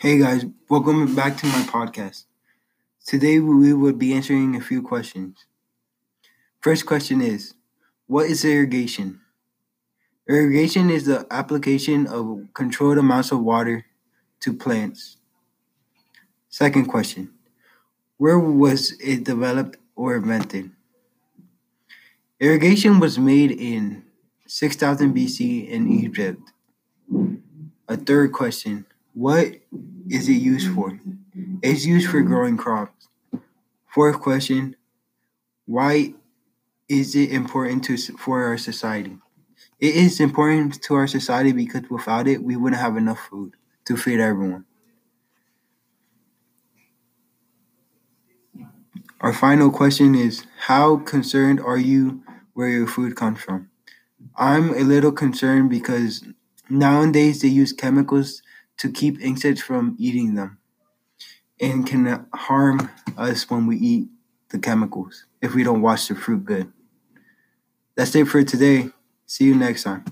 Hey guys, welcome back to my podcast. Today we will be answering a few questions. First question is What is irrigation? Irrigation is the application of controlled amounts of water to plants. Second question Where was it developed or invented? Irrigation was made in 6000 BC in Egypt. A third question What is it used for? It's used for growing crops. Fourth question Why is it important to for our society? It is important to our society because without it, we wouldn't have enough food to feed everyone. Our final question is How concerned are you where your food comes from? I'm a little concerned because nowadays they use chemicals to keep insects from eating them and can harm us when we eat the chemicals if we don't wash the fruit good. That's it for today. See you next time.